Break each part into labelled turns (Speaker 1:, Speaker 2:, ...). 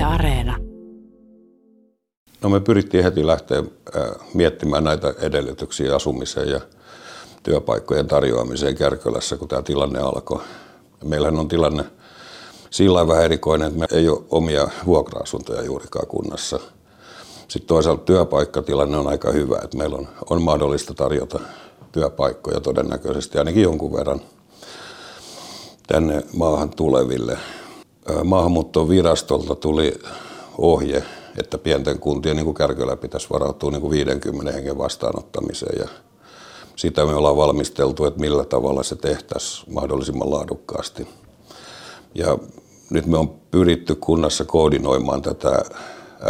Speaker 1: Yle Areena.
Speaker 2: No me pyrittiin heti lähteä miettimään näitä edellytyksiä asumiseen ja työpaikkojen tarjoamiseen Kärkölässä, kun tämä tilanne alkoi. Meillähän on tilanne sillä vähän erikoinen, että me ei ole omia vuokra-asuntoja juurikaan kunnassa. Sitten toisaalta työpaikkatilanne on aika hyvä, että meillä on, on mahdollista tarjota työpaikkoja todennäköisesti ainakin jonkun verran tänne maahan tuleville. Maahanmuuttovirastolta tuli ohje, että pienten kuntien niin kuin Kärkölä pitäisi varautua niin kuin 50 hengen vastaanottamiseen ja sitä me ollaan valmisteltu, että millä tavalla se tehtäisiin mahdollisimman laadukkaasti. Ja nyt me on pyritty kunnassa koordinoimaan tätä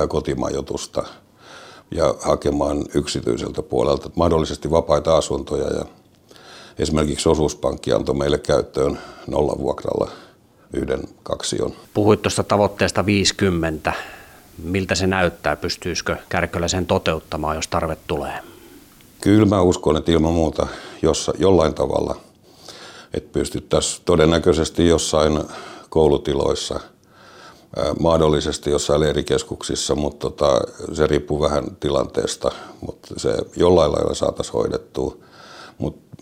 Speaker 2: kotimajoitusta ja hakemaan yksityiseltä puolelta mahdollisesti vapaita asuntoja. Ja esimerkiksi osuuspankki antoi meille käyttöön nollavuokralla yhden kaksion.
Speaker 3: Puhuit tuosta tavoitteesta 50. Miltä se näyttää? Pystyisikö Kärkölä sen toteuttamaan, jos tarve tulee?
Speaker 2: Kyllä mä uskon, että ilman muuta jossa, jollain tavalla, että pystyttäisiin todennäköisesti jossain koulutiloissa, mahdollisesti jossain leirikeskuksissa, mutta tota, se riippuu vähän tilanteesta, mutta se jollain lailla saataisiin hoidettua. Mutta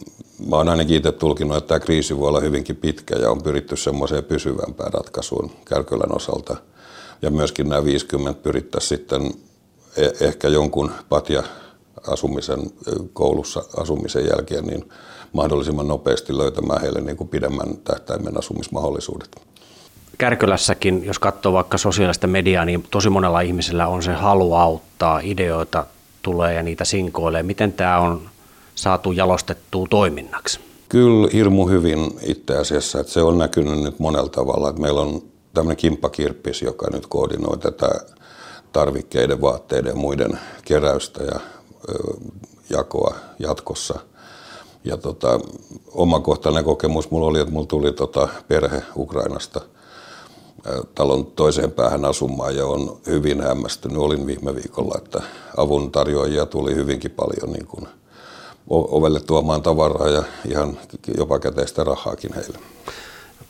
Speaker 2: mä oon ainakin itse tulkinut, että tämä kriisi voi olla hyvinkin pitkä ja on pyritty semmoiseen pysyvämpään ratkaisuun Kärkölän osalta. Ja myöskin nämä 50 pyrittäisiin sitten e- ehkä jonkun patja asumisen koulussa asumisen jälkeen niin mahdollisimman nopeasti löytämään heille niin kuin pidemmän tähtäimen asumismahdollisuudet.
Speaker 3: Kärkölässäkin, jos katsoo vaikka sosiaalista mediaa, niin tosi monella ihmisellä on se halu auttaa, ideoita tulee ja niitä sinkoilee. Miten tämä on saatu jalostettua toiminnaksi?
Speaker 2: Kyllä hirmu hyvin itse asiassa, että se on näkynyt nyt monella tavalla. Että meillä on tämmöinen kimppakirppis, joka nyt koordinoi tätä tarvikkeiden, vaatteiden ja muiden keräystä ja jakoa jatkossa. Ja tota, omakohtainen kokemus mulla oli, että mulla tuli tota perhe Ukrainasta talon toiseen päähän asumaan ja on hyvin hämmästynyt. Olin viime viikolla, että avun tarjoajia tuli hyvinkin paljon niin kuin ovelle tuomaan tavaraa ja ihan jopa käteistä rahaakin heille.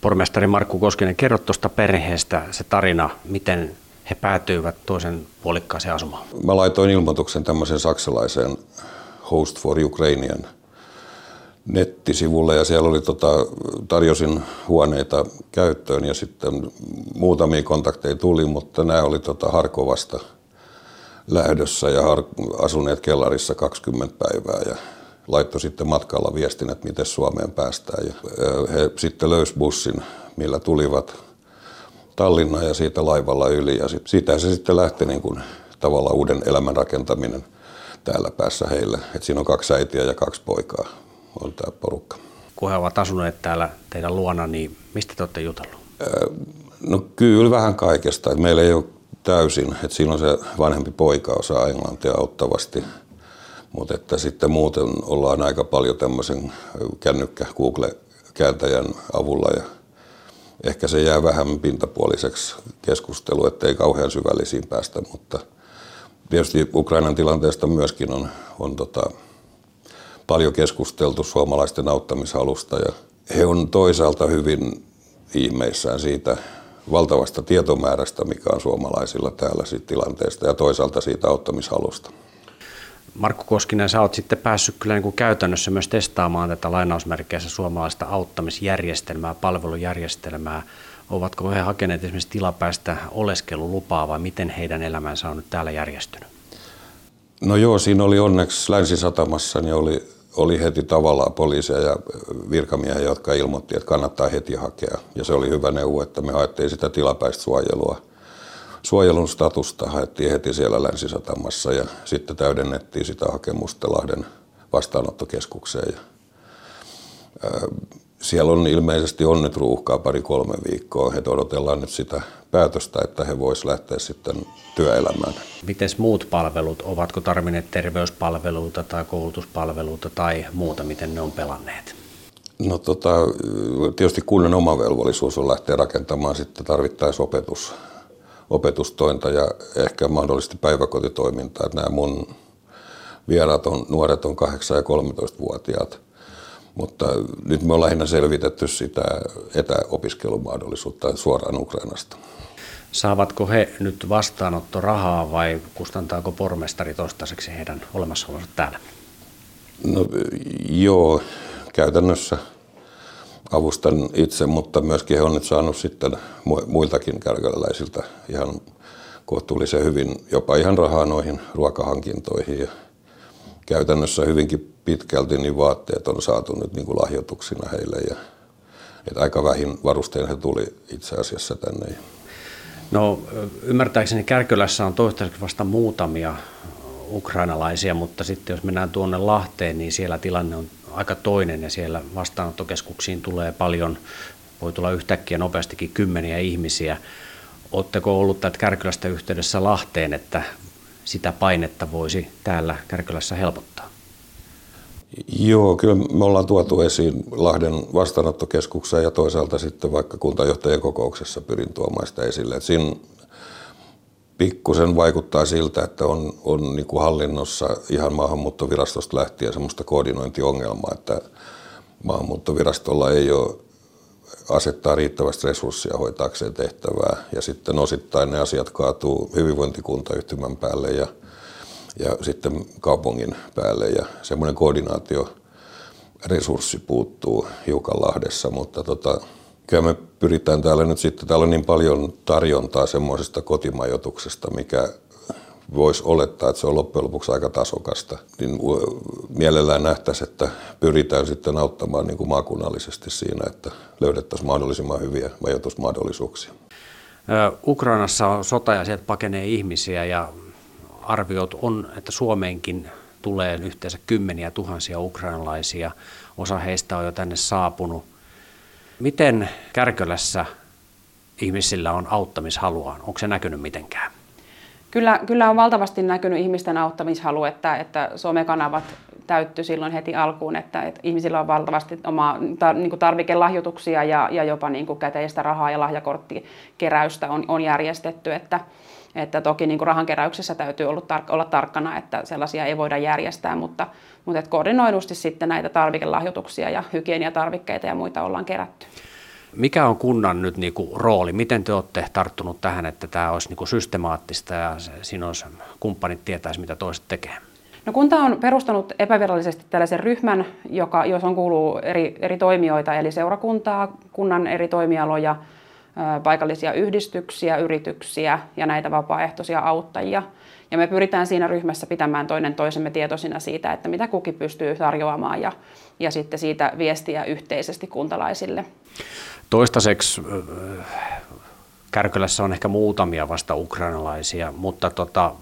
Speaker 3: Pormestari Markku Koskinen, kerro tuosta perheestä se tarina, miten he päätyivät toisen puolikkaaseen asumaan?
Speaker 2: Mä laitoin ilmoituksen tämmöisen saksalaiseen Host for Ukrainian nettisivulle ja siellä oli tota, tarjosin huoneita käyttöön ja sitten muutamia kontakteja tuli, mutta nämä oli tota Harkovasta lähdössä ja asuneet kellarissa 20 päivää ja laittoi sitten matkalla viestin, että miten Suomeen päästään. Ja he sitten löysi bussin, millä tulivat Tallinna ja siitä laivalla yli. Ja sit, siitä se sitten lähti niin kuin tavallaan uuden elämän rakentaminen täällä päässä heille. Et siinä on kaksi äitiä ja kaksi poikaa on tämä porukka.
Speaker 3: Kun he ovat asuneet täällä teidän luona, niin mistä te olette jutellut?
Speaker 2: No kyllä vähän kaikesta. Et meillä ei ole täysin, että siinä on se vanhempi poika osaa englantia auttavasti, mutta että sitten muuten ollaan aika paljon tämmöisen kännykkä Google-kääntäjän avulla ja ehkä se jää vähän pintapuoliseksi keskustelu, ettei kauhean syvällisiin päästä, mutta tietysti Ukrainan tilanteesta myöskin on, on tota, paljon keskusteltu suomalaisten auttamishalusta ja he on toisaalta hyvin ihmeissään siitä valtavasta tietomäärästä, mikä on suomalaisilla täällä siitä tilanteesta ja toisaalta siitä auttamishalusta.
Speaker 3: Markku Koskinen, sä oot sitten päässyt kyllä niin kuin käytännössä myös testaamaan tätä lainausmerkeissä suomalaista auttamisjärjestelmää, palvelujärjestelmää. Ovatko he hakeneet esimerkiksi tilapäistä oleskelulupaa vai miten heidän elämänsä on nyt täällä järjestynyt?
Speaker 2: No joo, siinä oli onneksi Länsi-Satamassa, niin oli, oli heti tavallaan poliisia ja virkamiehiä, jotka ilmoitti, että kannattaa heti hakea. Ja se oli hyvä neuvo, että me haettiin sitä tilapäistä suojelua suojelun statusta haettiin heti siellä Länsisatamassa ja sitten täydennettiin sitä hakemusta Lahden vastaanottokeskukseen. Ja, siellä on ilmeisesti on nyt ruuhkaa pari-kolme viikkoa. He odotellaan nyt sitä päätöstä, että he voisivat lähteä sitten työelämään.
Speaker 3: Miten muut palvelut, ovatko tarvinneet terveyspalveluita tai koulutuspalveluita tai muuta, miten ne on pelanneet?
Speaker 2: No tota, tietysti kunnan oma velvollisuus on lähteä rakentamaan sitten tarvittaessa opetus, opetustointa ja ehkä mahdollisesti päiväkotitoimintaa. Että nämä mun vieraat on, nuoret on 8- ja 13-vuotiaat. Mutta nyt me on lähinnä selvitetty sitä etäopiskelumahdollisuutta suoraan Ukrainasta.
Speaker 3: Saavatko he nyt vastaanottorahaa vai kustantaako pormestari toistaiseksi heidän olemassaolonsa täällä?
Speaker 2: No joo, käytännössä avustan itse, mutta myöskin he on nyt saanut sitten muiltakin kärkäläisiltä ihan kohtuullisen hyvin, jopa ihan rahaa noihin ruokahankintoihin. Ja käytännössä hyvinkin pitkälti niin vaatteet on saatu nyt niin kuin lahjoituksina heille. Ja, että aika vähin varustein he tuli itse asiassa tänne.
Speaker 3: No ymmärtääkseni Kärkölässä on toistaiseksi vasta muutamia ukrainalaisia, mutta sitten jos mennään tuonne Lahteen, niin siellä tilanne on aika toinen ja siellä vastaanottokeskuksiin tulee paljon, voi tulla yhtäkkiä nopeastikin kymmeniä ihmisiä. Oletteko ollut tätä Kärkylästä yhteydessä Lahteen, että sitä painetta voisi täällä Kärkylässä helpottaa?
Speaker 2: Joo, kyllä me ollaan tuotu esiin Lahden vastaanottokeskukseen ja toisaalta sitten vaikka kuntajohtajien kokouksessa pyrin tuomaan sitä esille. Että siinä pikkusen vaikuttaa siltä, että on, on niin kuin hallinnossa ihan maahanmuuttovirastosta lähtien semmoista koordinointiongelmaa, että maahanmuuttovirastolla ei ole asettaa riittävästi resursseja hoitaakseen tehtävää. Ja sitten osittain ne asiat kaatuu hyvinvointikuntayhtymän päälle ja, ja sitten kaupungin päälle. Ja semmoinen koordinaatio resurssi puuttuu hiukan Lahdessa, mutta tota, kyllä me pyritään täällä nyt sitten, täällä on niin paljon tarjontaa semmoisesta kotimajoituksesta, mikä voisi olettaa, että se on loppujen lopuksi aika tasokasta, niin mielellään nähtäisiin, että pyritään sitten auttamaan niin kuin maakunnallisesti siinä, että löydettäisiin mahdollisimman hyviä majoitusmahdollisuuksia.
Speaker 3: Ukrainassa on sota ja sieltä pakenee ihmisiä ja arviot on, että Suomeenkin tulee yhteensä kymmeniä tuhansia ukrainalaisia. Osa heistä on jo tänne saapunut. Miten Kärkölässä ihmisillä on auttamishalua? Onko se näkynyt mitenkään?
Speaker 1: Kyllä, kyllä on valtavasti näkynyt ihmisten auttamishalu, että, että somekanavat täytty silloin heti alkuun, että, että ihmisillä on valtavasti omaa tar, niin tarvikelahjoituksia ja, ja jopa niin kuin käteistä rahaa ja lahjakorttikeräystä on, on järjestetty, että, että toki niin kuin rahankeräyksessä täytyy olla, tar- olla tarkkana, että sellaisia ei voida järjestää, mutta, mutta että koordinoidusti sitten näitä tarvikelahjoituksia ja hygieniatarvikkeita ja muita ollaan kerätty.
Speaker 3: Mikä on kunnan nyt niin kuin rooli? Miten te olette tarttunut tähän, että tämä olisi niin kuin systemaattista ja siinä olisi kumppanit tietäisi, mitä toiset tekee?
Speaker 1: No kunta on perustanut epävirallisesti tällaisen ryhmän, joka, jos on kuuluu eri, eri toimijoita, eli seurakuntaa, kunnan eri toimialoja, paikallisia yhdistyksiä, yrityksiä ja näitä vapaaehtoisia auttajia. Ja me pyritään siinä ryhmässä pitämään toinen toisemme tietoisina siitä, että mitä kukin pystyy tarjoamaan ja, ja sitten siitä viestiä yhteisesti kuntalaisille.
Speaker 3: Toistaiseksi Kärkölässä on ehkä muutamia vasta ukrainalaisia, mutta tota,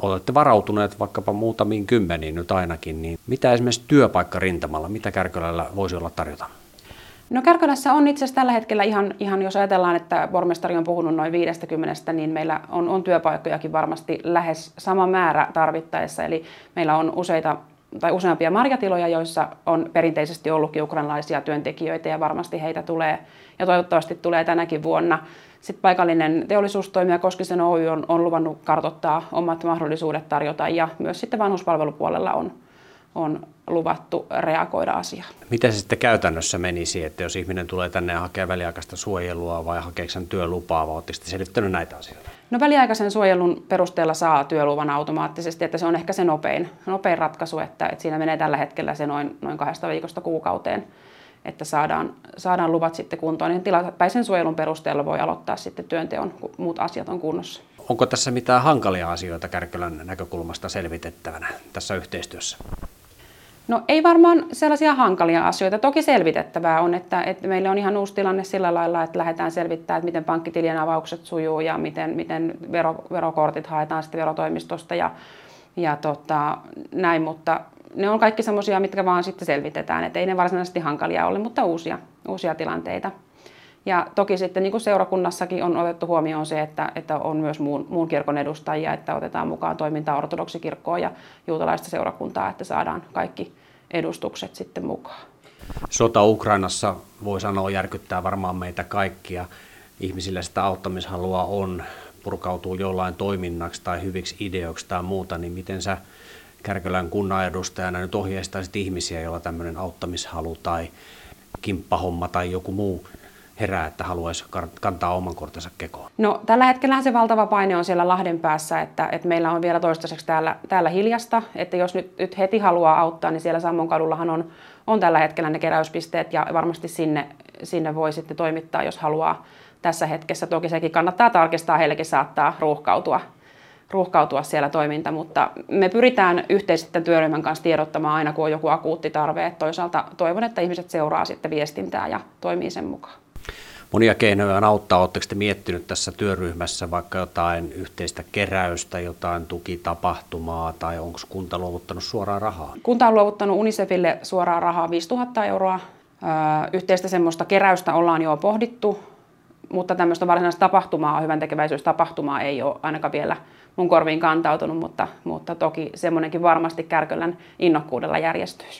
Speaker 3: olette varautuneet vaikkapa muutamiin kymmeniin nyt ainakin, niin mitä esimerkiksi työpaikkarintamalla, mitä Kärkölällä voisi olla tarjota?
Speaker 1: No Kärkölässä on itse asiassa tällä hetkellä ihan, ihan, jos ajatellaan, että pormestari on puhunut noin 50, niin meillä on, on työpaikkojakin varmasti lähes sama määrä tarvittaessa. Eli meillä on useita tai useampia marjatiloja, joissa on perinteisesti ollutkin ukrainalaisia työntekijöitä ja varmasti heitä tulee ja toivottavasti tulee tänäkin vuonna. Sitten paikallinen teollisuustoimija Koskisen Oy on, on luvannut kartoittaa omat mahdollisuudet tarjota ja myös sitten vanhuspalvelupuolella on, on luvattu reagoida asiaan.
Speaker 3: Miten se sitten käytännössä menisi, että jos ihminen tulee tänne ja hakee väliaikaista suojelua vai hakee sen työlupaa, vai oletteko selvittänyt näitä asioita?
Speaker 1: No väliaikaisen suojelun perusteella saa työluvan automaattisesti, että se on ehkä se nopein, nopein ratkaisu, että, että siinä menee tällä hetkellä se noin, noin kahdesta viikosta kuukauteen, että saadaan, saadaan luvat sitten kuntoon. Niin tilapäisen suojelun perusteella voi aloittaa sitten työnteon, kun muut asiat on kunnossa.
Speaker 3: Onko tässä mitään hankalia asioita Kärkölän näkökulmasta selvitettävänä tässä yhteistyössä?
Speaker 1: No ei varmaan sellaisia hankalia asioita. Toki selvitettävää on, että, että meillä on ihan uusi tilanne sillä lailla, että lähdetään selvittämään, että miten pankkitilien avaukset sujuu ja miten, miten vero, verokortit haetaan sitten verotoimistosta ja, ja tota, näin, mutta ne on kaikki semmoisia, mitkä vaan sitten selvitetään, että ei ne varsinaisesti hankalia ole, mutta uusia, uusia tilanteita. Ja toki sitten niin kuin seurakunnassakin on otettu huomioon se, että, että on myös muun, muun kirkon edustajia, että otetaan mukaan toimintaa ortodoksikirkkoa ja juutalaista seurakuntaa, että saadaan kaikki edustukset sitten mukaan.
Speaker 3: Sota Ukrainassa voi sanoa järkyttää varmaan meitä kaikkia. Ihmisillä sitä auttamishalua on, purkautuu jollain toiminnaksi tai hyviksi ideoiksi tai muuta, niin miten sä Kärkölän kunnan edustajana nyt ohjeistaisit ihmisiä, joilla tämmöinen auttamishalu tai kimppahomma tai joku muu herää, että haluaisi kantaa oman kortensa kekoon?
Speaker 1: No tällä hetkellä se valtava paine on siellä Lahden päässä, että, että meillä on vielä toistaiseksi täällä, täällä hiljasta, että jos nyt, nyt heti haluaa auttaa, niin siellä Sammon kadullahan on, on tällä hetkellä ne keräyspisteet ja varmasti sinne, sinne voi sitten toimittaa, jos haluaa tässä hetkessä. Toki sekin kannattaa tarkistaa, heillekin saattaa ruuhkautua, ruuhkautua siellä toiminta, mutta me pyritään yhteisesti työryhmän kanssa tiedottamaan aina, kun on joku akuutti tarve. Toisaalta toivon, että ihmiset seuraa sitten viestintää ja toimii sen mukaan.
Speaker 3: Monia keinoja on auttaa. Oletteko te miettinyt tässä työryhmässä vaikka jotain yhteistä keräystä, jotain tukitapahtumaa tai onko kunta luovuttanut suoraan rahaa?
Speaker 1: Kunta on luovuttanut Unicefille suoraan rahaa 5000 euroa. Yhteistä semmoista keräystä ollaan jo pohdittu, mutta tämmöistä varsinaista tapahtumaa, hyvän tekeväisyystapahtumaa ei ole ainakaan vielä mun korviin kantautunut, mutta, mutta toki semmoinenkin varmasti Kärkölän innokkuudella järjestyisi.